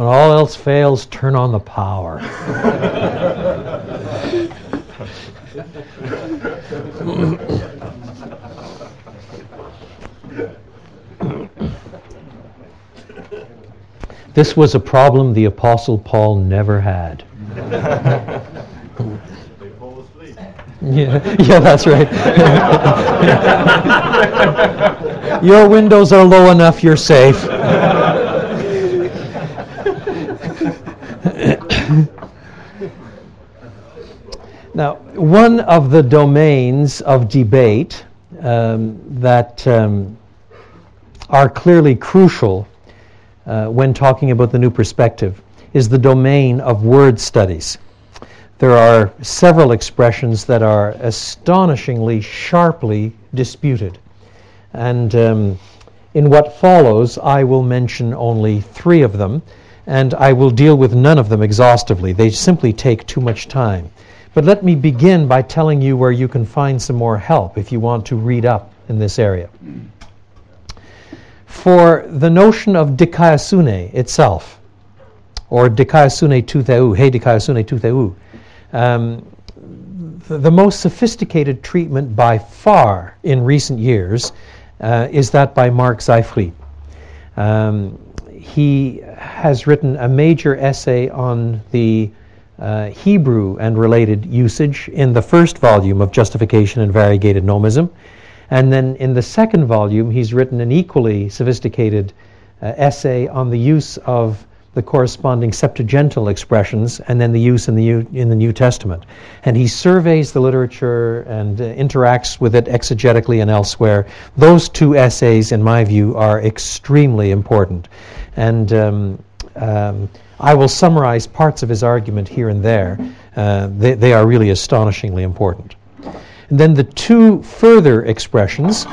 When all else fails, turn on the power. this was a problem the Apostle Paul never had. Yeah, yeah, that's right. Your windows are low enough, you're safe. now, one of the domains of debate um, that um, are clearly crucial uh, when talking about the new perspective is the domain of word studies there are several expressions that are astonishingly sharply disputed. And um, in what follows, I will mention only three of them, and I will deal with none of them exhaustively. They simply take too much time. But let me begin by telling you where you can find some more help if you want to read up in this area. For the notion of dikaiosune itself, or dikaiosune tu theou, he dikaiosune tu theou, um, the, the, most sophisticated treatment by far in recent years uh, is that by Mark Seifrid. Um, he has written a major essay on the uh, Hebrew and related usage in the first volume of Justification and Variegated Nomism. And then in the second volume, he's written an equally sophisticated uh, essay on the use of the corresponding Septuagintal expressions and then the use in the, U, in the New Testament. And he surveys the literature and uh, interacts with it exegetically and elsewhere. Those two essays, in my view, are extremely important. And um, um, I will summarize parts of his argument here and there. Uh, they, they are really astonishingly important. And then the two further expressions,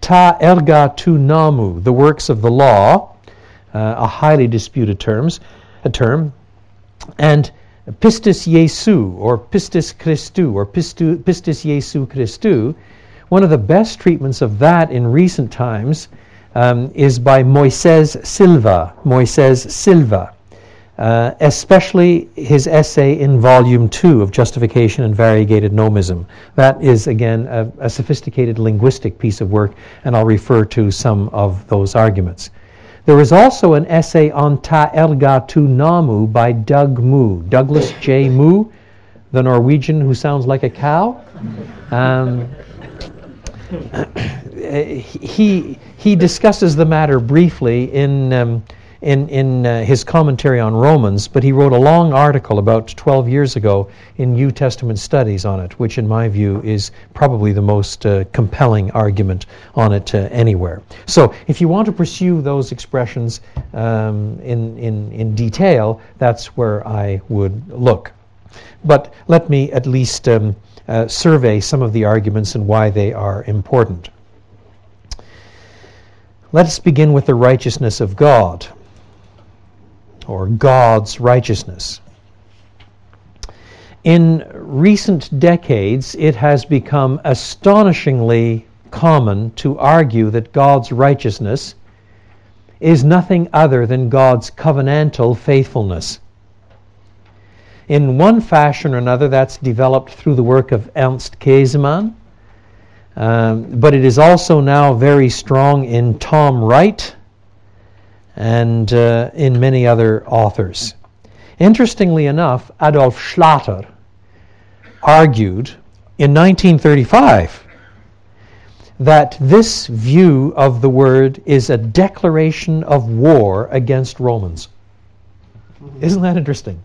ta erga tu namu, the works of the law, uh, a highly disputed terms, a term, and pistis Jesu or pistis Christu or pistu, pistis Jesu Christu, one of the best treatments of that in recent times um, is by Moises Silva. Moises Silva. Uh, especially his essay in volume two of Justification and Variegated Nomism. That is, again, a, a sophisticated linguistic piece of work, and I'll refer to some of those arguments. There is also an essay on Ta Erga Tu Namu by Doug Moo, Douglas J. Moo, the Norwegian who sounds like a cow. Um, he, he discusses the matter briefly in um, in, in uh, his commentary on Romans, but he wrote a long article about 12 years ago in New Testament studies on it, which, in my view, is probably the most uh, compelling argument on it uh, anywhere. So, if you want to pursue those expressions um, in, in, in detail, that's where I would look. But let me at least um, uh, survey some of the arguments and why they are important. Let us begin with the righteousness of God or God's righteousness. In recent decades, it has become astonishingly common to argue that God's righteousness is nothing other than God's covenantal faithfulness. In one fashion or another, that's developed through the work of Ernst Käsemann, um, but it is also now very strong in Tom Wright and uh, in many other authors. Interestingly enough, Adolf Schlatter argued in 1935 that this view of the word is a declaration of war against Romans. Isn't that interesting?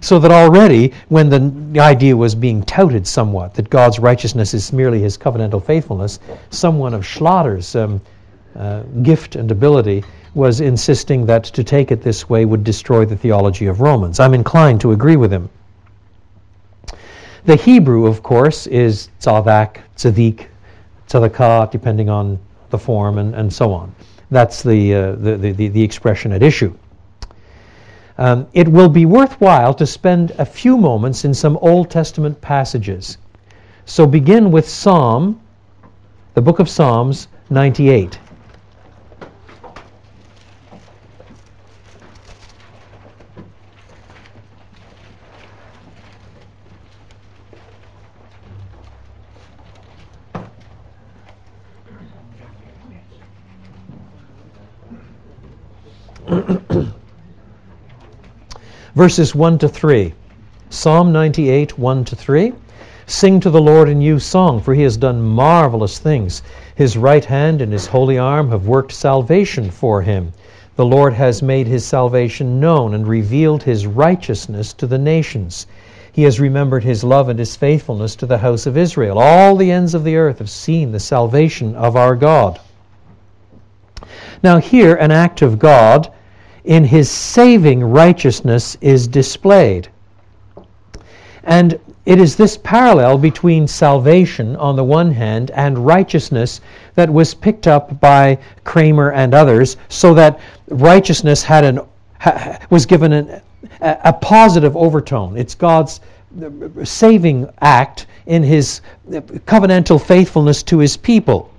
So that already, when the idea was being touted somewhat, that God's righteousness is merely his covenantal faithfulness, someone of Schlatter's um, uh, gift and ability was insisting that to take it this way would destroy the theology of Romans. I'm inclined to agree with him. The Hebrew, of course, is tzavak, tzadik, tzadakah, depending on the form and, and so on. That's the, uh, the, the, the, expression at issue. Um, it will be worthwhile to spend a few moments in some Old Testament passages. So begin with Psalm, the book of Psalms 98. Verses 1 to 3. Psalm 98, 1 to 3. Sing to the Lord a new song, for he has done marvelous things. His right hand and his holy arm have worked salvation for him. The Lord has made his salvation known and revealed his righteousness to the nations. He has remembered his love and his faithfulness to the house of Israel. All the ends of the earth have seen the salvation of our God. Now, here, an act of God in his saving righteousness is displayed. And it is this parallel between salvation on the one hand and righteousness that was picked up by Cremer and others, so that righteousness had an, was given an, a positive overtone. It's God's saving act in his covenantal faithfulness to his people.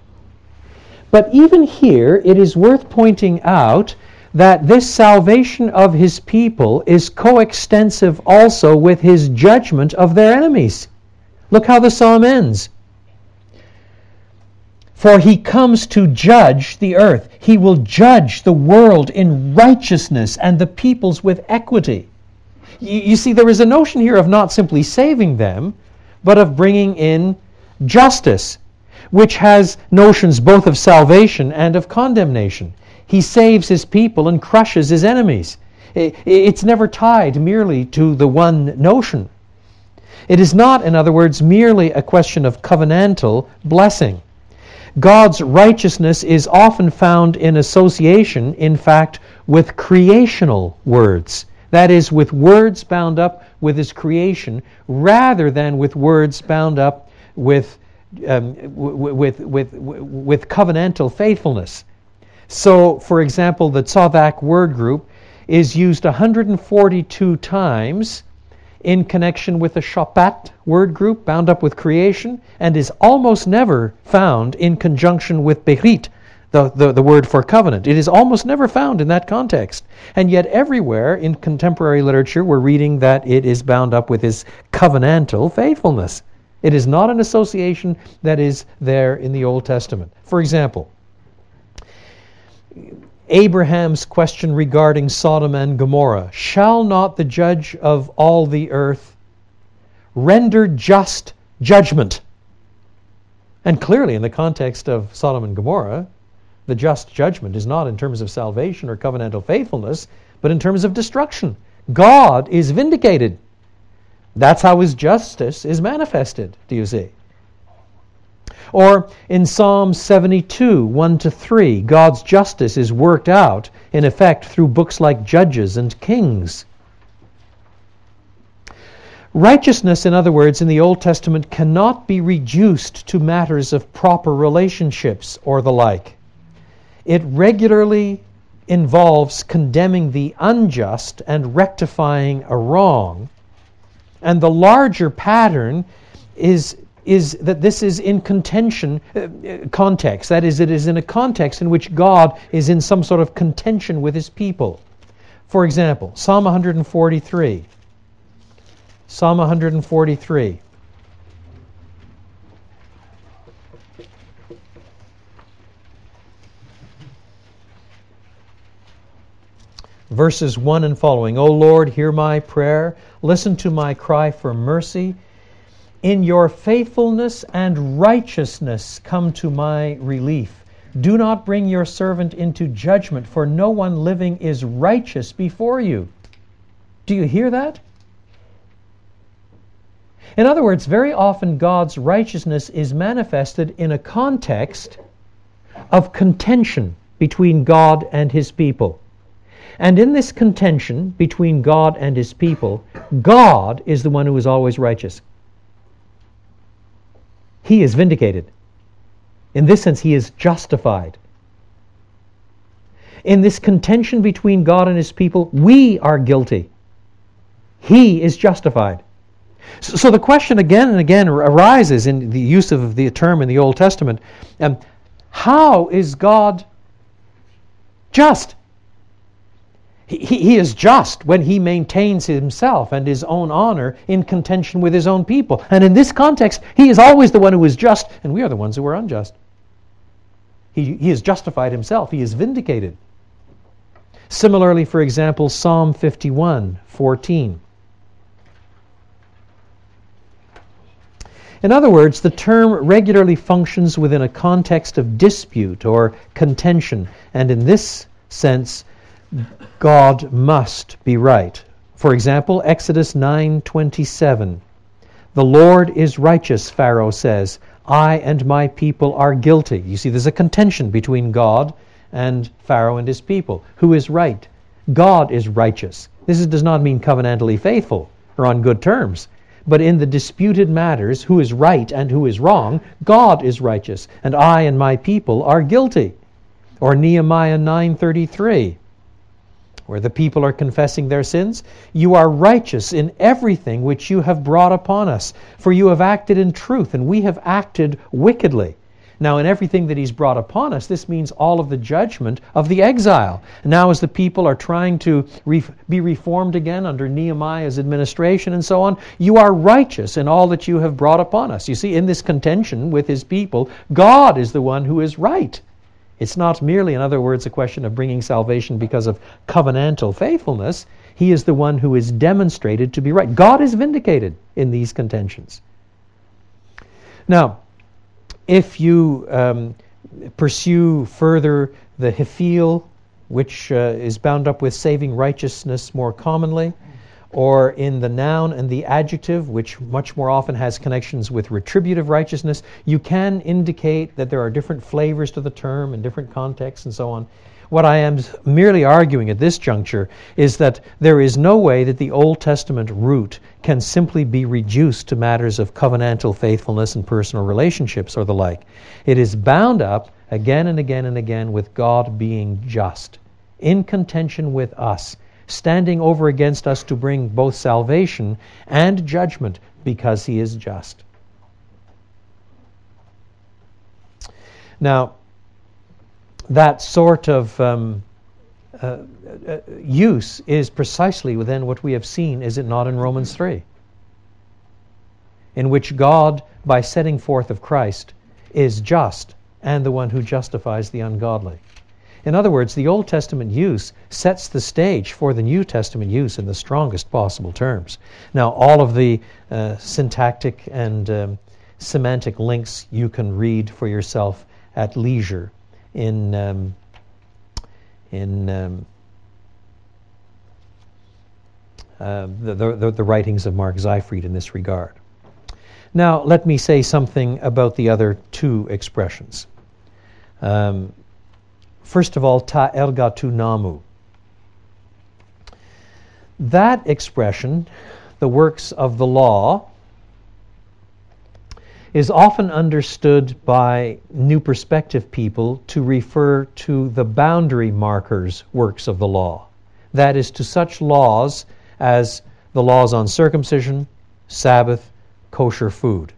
But even here, it is worth pointing out that this salvation of his people is coextensive also with his judgment of their enemies. Look how the psalm ends. For he comes to judge the earth. He will judge the world in righteousness and the peoples with equity. You, you see, there is a notion here of not simply saving them, but of bringing in justice, which has notions both of salvation and of condemnation. He saves his people and crushes his enemies. It's never tied merely to the one notion. It is not, in other words, merely a question of covenantal blessing. God's righteousness is often found in association, in fact, with creational words. That is, with words bound up with his creation, rather than with words bound up with, um, with, with, with, with covenantal faithfulness. So, for example, the Tzavak word group is used 142 times in connection with the Shabbat word group bound up with creation and is almost never found in conjunction with Berit, the, the, the, word for covenant. It is almost never found in that context. And yet, everywhere in contemporary literature, we're reading that it is bound up with his covenantal faithfulness. It is not an association that is there in the Old Testament. For example, Abraham's question regarding Sodom and Gomorrah Shall not the judge of all the earth render just judgment? And clearly, in the context of Sodom and Gomorrah, the just judgment is not in terms of salvation or covenantal faithfulness, but in terms of destruction. God is vindicated. That's how his justice is manifested, do you see? Or in Psalm 72, 1 to 3, God's justice is worked out, in effect, through books like Judges and Kings. Righteousness, in other words, in the Old Testament cannot be reduced to matters of proper relationships or the like. It regularly involves condemning the unjust and rectifying a wrong. And the larger pattern is is that this is in contention uh, uh, context. That is, it is in a context in which God is in some sort of contention with his people. For example, Psalm 143. Psalm 143. Verses 1 and following. O Lord, hear my prayer. Listen to my cry for mercy in your faithfulness and righteousness come to my relief. Do not bring your servant into judgment, for no one living is righteous before you. Do you hear that? In other words, very often God's righteousness is manifested in a context of contention between God and his people. And in this contention between God and his people, God is the one who is always righteous he is vindicated. In this sense, he is justified. In this contention between God and his people, we are guilty. He is justified. So, so the question again and again arises in the use of the term in the Old Testament um, how is God just? He, he is just when he maintains himself and his own honor in contention with his own people. And in this context, he is always the one who is just, and we are the ones who are unjust. He, he has justified himself, he is vindicated. Similarly, for example, Psalm 51 14. In other words, the term regularly functions within a context of dispute or contention, and in this sense, God must be right. For example, Exodus 9:27. The Lord is righteous, Pharaoh says. I and my people are guilty. You see, there's a contention between God and Pharaoh and his people. Who is right? God is righteous. This does not mean covenantally faithful or on good terms. But in the disputed matters, who is right and who is wrong, God is righteous, and I and my people are guilty. Or Nehemiah 9:33, where the people are confessing their sins, you are righteous in everything which you have brought upon us, for you have acted in truth, and we have acted wickedly. Now, in everything that he's brought upon us, this means all of the judgment of the exile. Now, as the people are trying to re- be reformed again under Nehemiah's administration and so on, you are righteous in all that you have brought upon us. You see, in this contention with his people, God is the one who is right. It's not merely, in other words, a question of bringing salvation because of covenantal faithfulness. He is the one who is demonstrated to be right. God is vindicated in these contentions. Now, if you um, pursue further the Hiphil, which uh, is bound up with saving righteousness more commonly, or in the noun and the adjective, which much more often has connections with retributive righteousness, you can indicate that there are different flavors to the term in different contexts and so on. What I am merely arguing at this juncture is that there is no way that the Old Testament root can simply be reduced to matters of covenantal faithfulness and personal relationships or the like. It is bound up again and again and again with God being just, in contention with us, standing over against us to bring both salvation and judgment because he is just. Now, that sort of um, uh, uh, use is precisely within what we have seen, is it not, in Romans 3? In which God, by setting forth of Christ, is just and the one who justifies the ungodly. In other words, the Old Testament use sets the stage for the New Testament use in the strongest possible terms. Now, all of the uh, syntactic and um, semantic links you can read for yourself at leisure in um, in um, uh, the, the, the, writings of Mark Seifrid in this regard. Now, let me say something about the other two expressions. Um, first of all, ta erga namu. That expression, the works of the law, is often understood by New Perspective people to refer to the boundary markers works of the law. That is, to such laws as the laws on circumcision, Sabbath, kosher food.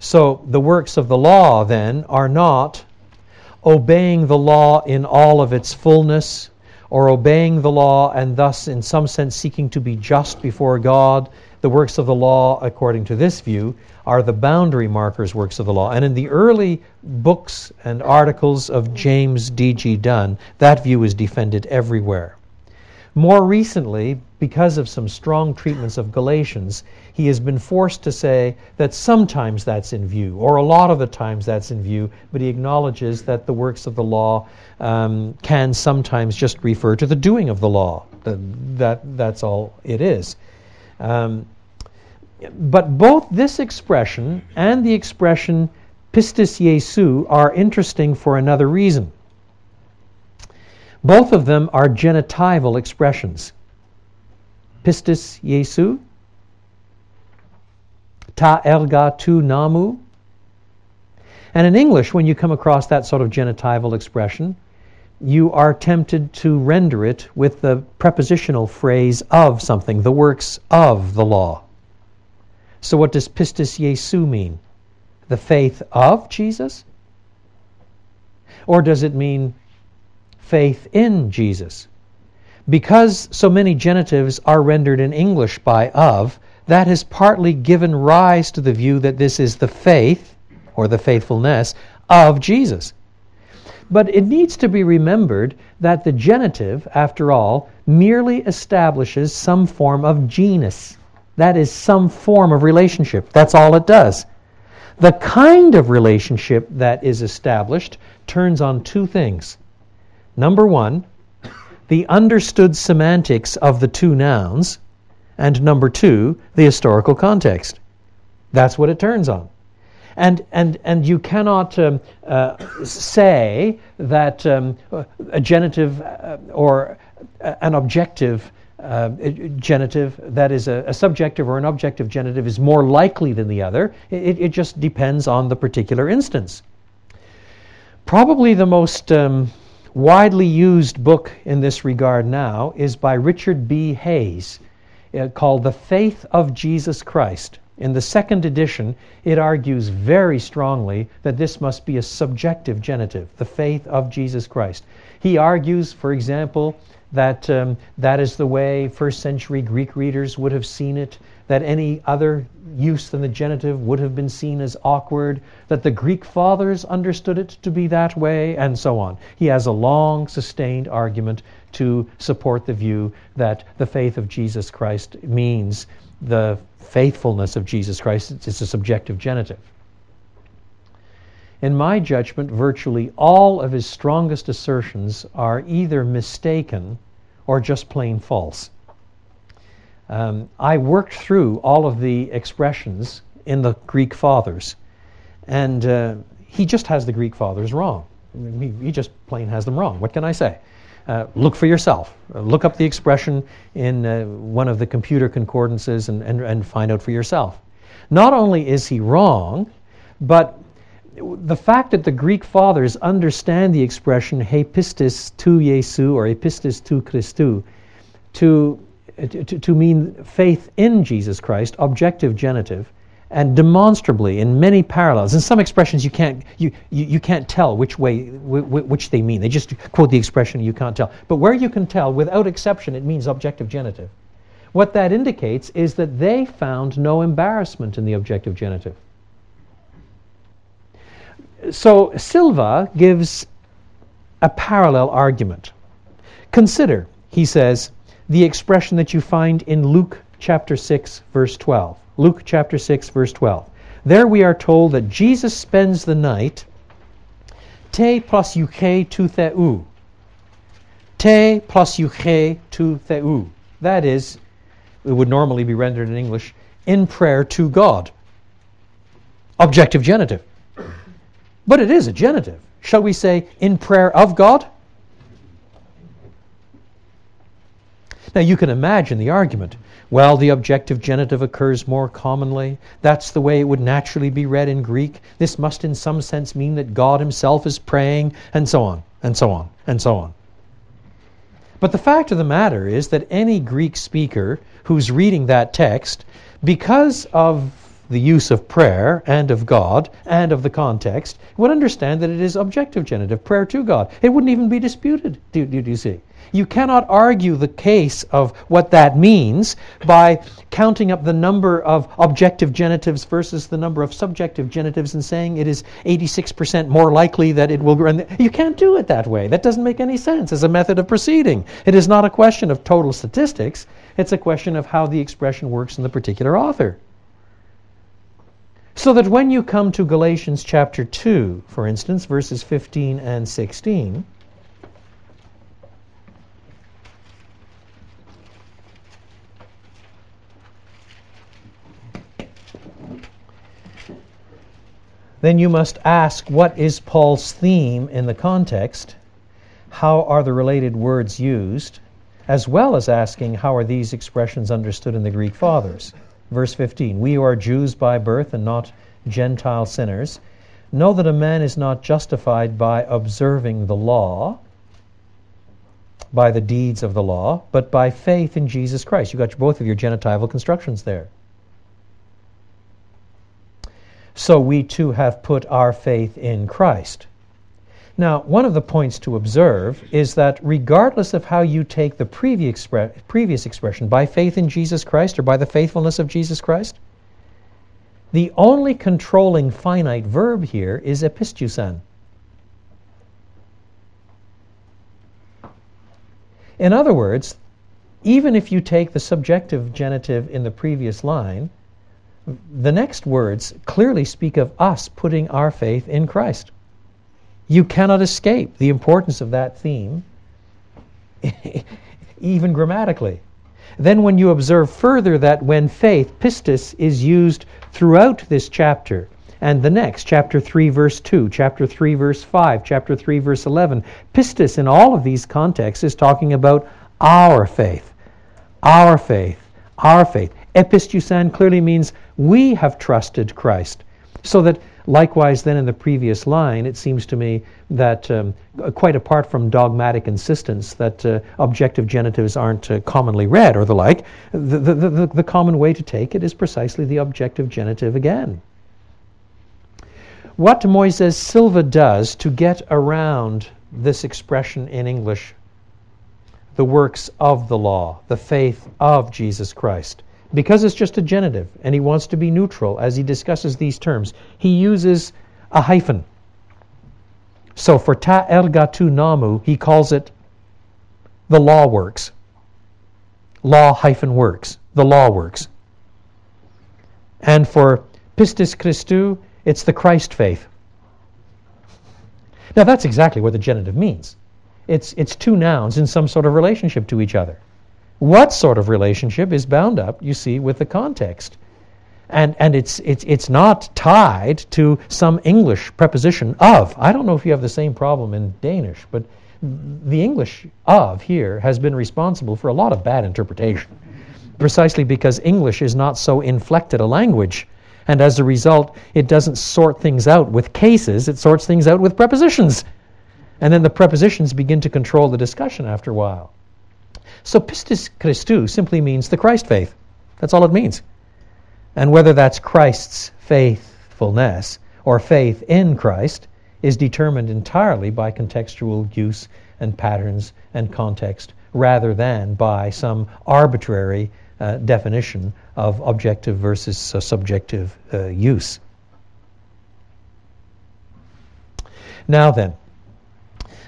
So the works of the law then are not obeying the law in all of its fullness, or obeying the law and thus, in some sense, seeking to be just before God. The works of the law, according to this view, are the boundary markers works of the law. And in the early books and articles of James D.G. Dunn, that view is defended everywhere. More recently, because of some strong treatments of Galatians, he has been forced to say that sometimes that's in view, or a lot of the times that's in view, but he acknowledges that the works of the law um, can sometimes just refer to the doing of the law. That, that that's all it is. Um, but both this expression and the expression pistis Jesu are interesting for another reason. Both of them are genitival expressions. Pistis Jesu, ta erga tu namu. And in English, when you come across that sort of genitival expression, you are tempted to render it with the prepositional phrase of something, the works of the law. So, what does pistis Jesu mean? The faith of Jesus? Or does it mean faith in Jesus? Because so many genitives are rendered in English by of, that has partly given rise to the view that this is the faith, or the faithfulness, of Jesus. But it needs to be remembered that the genitive, after all, merely establishes some form of genus. That is, some form of relationship. That's all it does. The kind of relationship that is established turns on two things. Number one, the understood semantics of the two nouns, and number two, the historical context. That's what it turns on. And, and, and you cannot um, uh, say that um, a genitive uh, or an objective uh, genitive, that is a, a, subjective or an objective genitive, is more likely than the other. It, it just depends on the particular instance. Probably the most um, widely used book in this regard now is by Richard B. Hays uh, called The Faith of Jesus Christ. In the second edition, it argues very strongly that this must be a subjective genitive, the faith of Jesus Christ. He argues, for example, that um, that is the way first century Greek readers would have seen it, that any other use than the genitive would have been seen as awkward, that the Greek fathers understood it to be that way, and so on. He has a long, sustained argument to support the view that the faith of Jesus Christ means the faithfulness of Jesus Christ. It's a subjective genitive. In my judgment, virtually all of his strongest assertions are either mistaken or just plain false. Um, I worked through all of the expressions in the Greek fathers, and uh, he just has the Greek fathers wrong. He, he, just plain has them wrong. What can I say? Uh, look for yourself. Uh, look up the expression in uh, one of the computer concordances and, and, and find out for yourself. Not only is he wrong, but the fact that the Greek fathers understand the expression he pistis tu Jesu or he pistis tu Christu to, to, to mean faith in Jesus Christ, objective genitive, and demonstrably in many parallels. In some expressions, you can't you, you, you can't tell which way which they mean. They just quote the expression, you can't tell. But where you can tell, without exception, it means objective genitive. What that indicates is that they found no embarrassment in the objective genitive. So Silva gives a parallel argument. Consider, he says, the expression that you find in Luke chapter 6, verse 12. Luke chapter 6, verse 12. There we are told that Jesus spends the night te plus prosuche tu theu. Te plus prosuche tu theu. That is, it would normally be rendered in English, in prayer to God. Objective genitive. But it is a genitive. Shall we say, in prayer of God? Now you can imagine the argument. Well, the objective genitive occurs more commonly. That's the way it would naturally be read in Greek. This must, in some sense, mean that God Himself is praying, and so on, and so on, and so on. But the fact of the matter is that any Greek speaker who's reading that text, because of the use of prayer and of God and of the context, would understand that it is objective genitive, prayer to God. It wouldn't even be disputed, do, do, do you see? You cannot argue the case of what that means by counting up the number of objective genitives versus the number of subjective genitives and saying it is 86% more likely that it will grow. You can't do it that way. That doesn't make any sense as a method of proceeding. It is not a question of total statistics, it's a question of how the expression works in the particular author. So that when you come to Galatians chapter 2, for instance, verses 15 and 16, then you must ask what is Paul's theme in the context? How are the related words used? As well as asking how are these expressions understood in the Greek fathers? Verse 15 We who are Jews by birth and not Gentile sinners know that a man is not justified by observing the law, by the deeds of the law, but by faith in Jesus Christ. You got both of your genitival constructions there so we too have put our faith in Christ. Now, one of the points to observe is that regardless of how you take the previous, expre- previous expression, by faith in Jesus Christ or by the faithfulness of Jesus Christ, the only controlling finite verb here is epistusen. In other words, even if you take the subjective genitive in the previous line, the next words clearly speak of us putting our faith in Christ. You cannot escape the importance of that theme, even grammatically. Then, when you observe further that when faith, pistis, is used throughout this chapter and the next, chapter 3, verse 2, chapter 3, verse 5, chapter 3, verse 11, pistis in all of these contexts is talking about our faith. Our faith. Our faith. Epistusan clearly means we have trusted Christ. So that likewise, then in the previous line, it seems to me that um, quite apart from dogmatic insistence that uh, objective genitives aren't uh, commonly read or the like, the, the, the, the common way to take it is precisely the objective genitive again. What Moises Silva does to get around this expression in English, the works of the law, the faith of Jesus Christ, because it's just a genitive and he wants to be neutral as he discusses these terms, he uses a hyphen. So for ta ergatu namu, he calls it the law works. Law hyphen works. The law works. And for pistis Christou, it's the Christ faith. Now that's exactly what the genitive means. It's, it's two nouns in some sort of relationship to each other. What sort of relationship is bound up, you see, with the context? And, and it's, it's, it's not tied to some English preposition of. I don't know if you have the same problem in Danish, but the English of here has been responsible for a lot of bad interpretation, precisely because English is not so inflected a language. And as a result, it doesn't sort things out with cases, it sorts things out with prepositions. And then the prepositions begin to control the discussion after a while. So pistis Christou simply means the Christ faith. That's all it means. And whether that's Christ's faithfulness or faith in Christ is determined entirely by contextual use and patterns and context rather than by some arbitrary uh, definition of objective versus uh, subjective uh, use. Now then,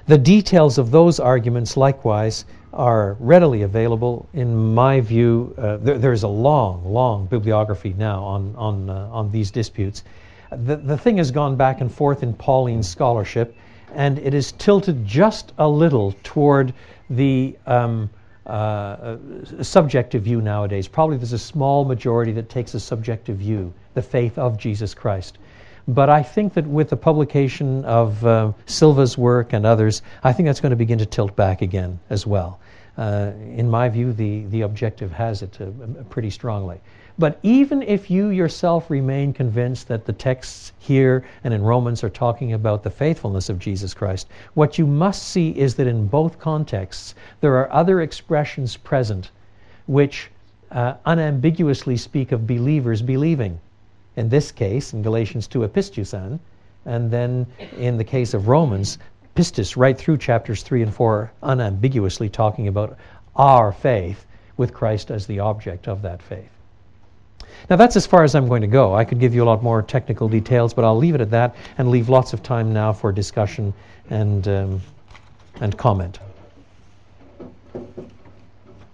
the details of those arguments likewise are readily available. In my view, uh, there, there's a long, long bibliography now on, on, uh, on these disputes. The, the thing has gone back and forth in Pauline scholarship, and it is tilted just a little toward the um, uh, uh, subjective view nowadays. Probably there's a small majority that takes a subjective view, the faith of Jesus Christ. But I think that with the publication of uh, Silva's work and others, I think that's going to begin to tilt back again as well. Uh, in my view, the, the objective has it uh, pretty strongly. But even if you yourself remain convinced that the texts here and in Romans are talking about the faithfulness of Jesus Christ, what you must see is that in both contexts there are other expressions present which uh, unambiguously speak of believers believing. In this case, in Galatians 2, epistusan, and then in the case of Romans, pistis, right through chapters 3 and 4, unambiguously talking about our faith with Christ as the object of that faith. Now, that's as far as I'm going to go. I could give you a lot more technical details, but I'll leave it at that and leave lots of time now for discussion and, um, and comment.